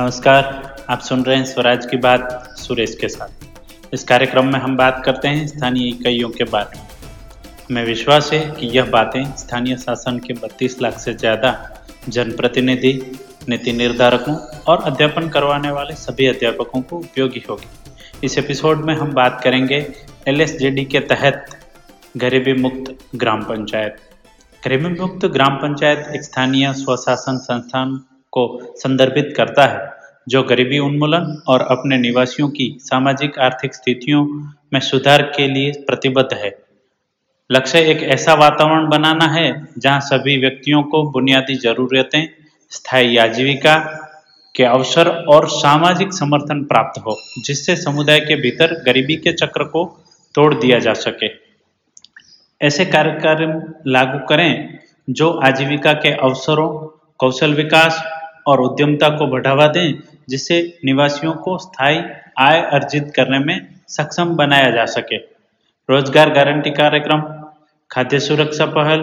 नमस्कार, आप सुन रहे हैं स्वराज की बात सुरेश के साथ। इस कार्यक्रम में हम बात करते हैं स्थानीय इकाइयों के बारे में। हमें विश्वास है कि यह बातें स्थानीय शासन के 32 लाख से ज़्यादा जनप्रतिनिधि, नीति निर्धारकों और अध्यापन करवाने वाले सभी अध्यापकों को उपयोगी होगी। इस एपिसोड में हम बात करेंगे एल के तहत गरीबी मुक्त ग्राम पंचायत। गरीबी मुक्त ग्राम पंचायत एक स्थानीय स्वशासन संस्थान को संदर्भित करता है। जो गरीबी उन्मूलन और अपने निवासियों की सामाजिक, आर्थिक स्थितियों में सुधार के लिए प्रतिबद्ध है। लक्ष्य एक ऐसा वातावरण बनाना है जहाँ सभी व्यक्तियों को बुनियादी जरूरतें, स्थायी आजीविका के अवसर और सामाजिक समर्थन प्राप्त हो, जिससे समुदाय के भीतर गरीबी के चक्र को तोड़ दिया जा सके। ऐसे कार्यक्रम लागू करें जो आजीविका के अवसरों, कौशल विकास और उद्यमता को बढ़ावा दें जिससे निवासियों को स्थायी आय अर्जित करने में सक्षम बनाया जा सके। रोज़गार गारंटी कार्यक्रम, खाद्य सुरक्षा पहल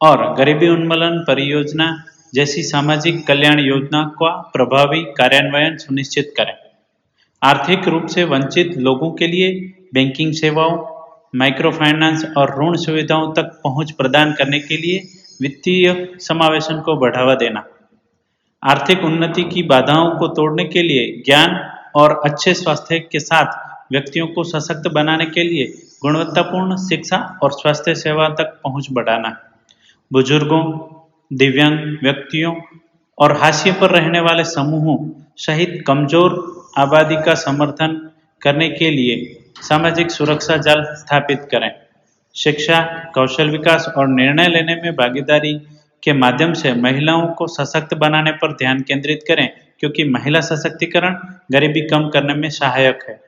और गरीबी उन्मूलन परियोजना जैसी सामाजिक कल्याण योजना का प्रभावी कार्यान्वयन सुनिश्चित करें। आर्थिक रूप से वंचित लोगों के लिए बैंकिंग सेवाओं माइक्रो फाइनेंस और ऋण सुविधाओं तक पहुँच प्रदान करने के लिए वित्तीय समावेशन को बढ़ावा देना। आर्थिक उन्नति की बाधाओं को तोड़ने के लिए ज्ञान और अच्छे स्वास्थ्य के साथ व्यक्तियों को सशक्त बनाने के लिए गुणवत्तापूर्ण शिक्षा और स्वास्थ्य सेवा तक पहुँच बढ़ाना। बुज़ुर्गों, दिव्यांग व्यक्तियों और हाशिए पर रहने वाले समूहों सहित कमज़ोर आबादी का समर्थन करने के लिए सामाजिक सुरक्षा जाल स्थापित करें। शिक्षा, कौशल विकास और निर्णय लेने में भागीदारी के माध्यम से महिलाओं को सशक्त बनाने पर ध्यान केंद्रित करें, क्योंकि महिला सशक्तिकरण गरीबी कम करने में सहायक है।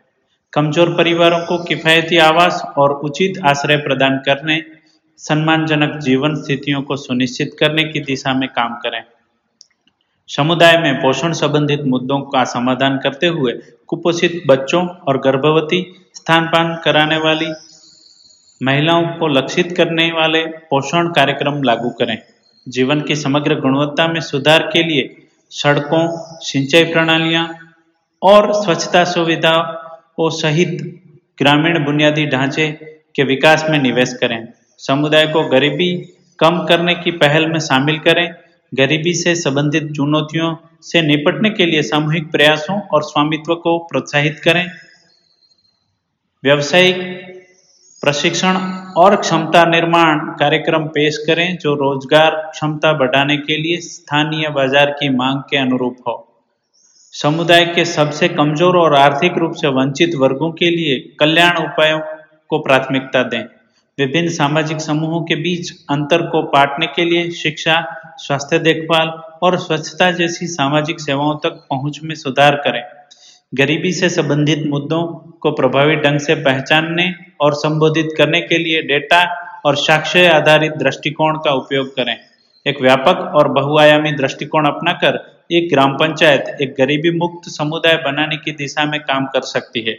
कमज़ोर परिवारों को किफायती आवास और उचित आश्रय प्रदान करने, सम्मानजनक जीवन स्थितियों को सुनिश्चित करने की दिशा में काम करें। समुदाय में पोषण संबंधित मुद्दों का समाधान करते हुए कुपोषित बच्चों और गर्भवती स्थानपान कराने वाली महिलाओं को लक्षित करने वाले पोषण कार्यक्रम लागू करें। जीवन की समग्र गुणवत्ता में सुधार के लिए सड़कों, सिंचाई प्रणालियाँ और स्वच्छता सुविधाओं सहित ग्रामीण बुनियादी ढांचे के विकास में निवेश करें। समुदाय को गरीबी कम करने की पहल में शामिल करें। गरीबी से संबंधित चुनौतियों से निपटने के लिए सामूहिक प्रयासों और स्वामित्व को प्रोत्साहित करें। व्यावसायिक प्रशिक्षण और क्षमता निर्माण कार्यक्रम पेश करें जो रोज़गार क्षमता बढ़ाने के लिए स्थानीय बाज़ार की मांग के अनुरूप हो। समुदाय के सबसे कमज़ोर और आर्थिक रूप से वंचित वर्गों के लिए कल्याण उपायों को प्राथमिकता दें। विभिन्न सामाजिक समूहों के बीच अंतर को पाटने के लिए शिक्षा, स्वास्थ्य देखभाल और स्वच्छता जैसी सामाजिक सेवाओं तक पहुँच में सुधार करें। गरीबी से संबंधित मुद्दों को प्रभावी ढंग से पहचानने और संबोधित करने के लिए डेटा और साक्ष्य आधारित दृष्टिकोण का उपयोग करें। एक व्यापक और बहुआयामी दृष्टिकोण अपनाकर एक ग्राम पंचायत एक गरीबी मुक्त समुदाय बनाने की दिशा में काम कर सकती है,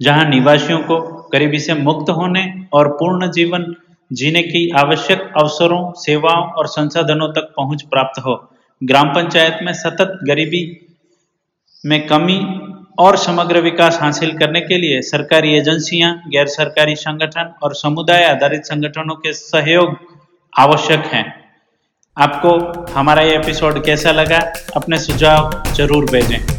जहाँ निवासियों को गरीबी से मुक्त होने और पूर्ण जीवन जीने की आवश्यक अवसरों, सेवाओं और संसाधनों तक पहुँच प्राप्त हो। ग्राम पंचायत में सतत गरीबी में कमी और समग्र विकास हासिल करने के लिए सरकारी एजेंसियाँ, गैर सरकारी संगठन और समुदाय आधारित संगठनों के सहयोग आवश्यक हैं। आपको हमारा ये एपिसोड कैसा लगा, अपने सुझाव ज़रूर भेजें।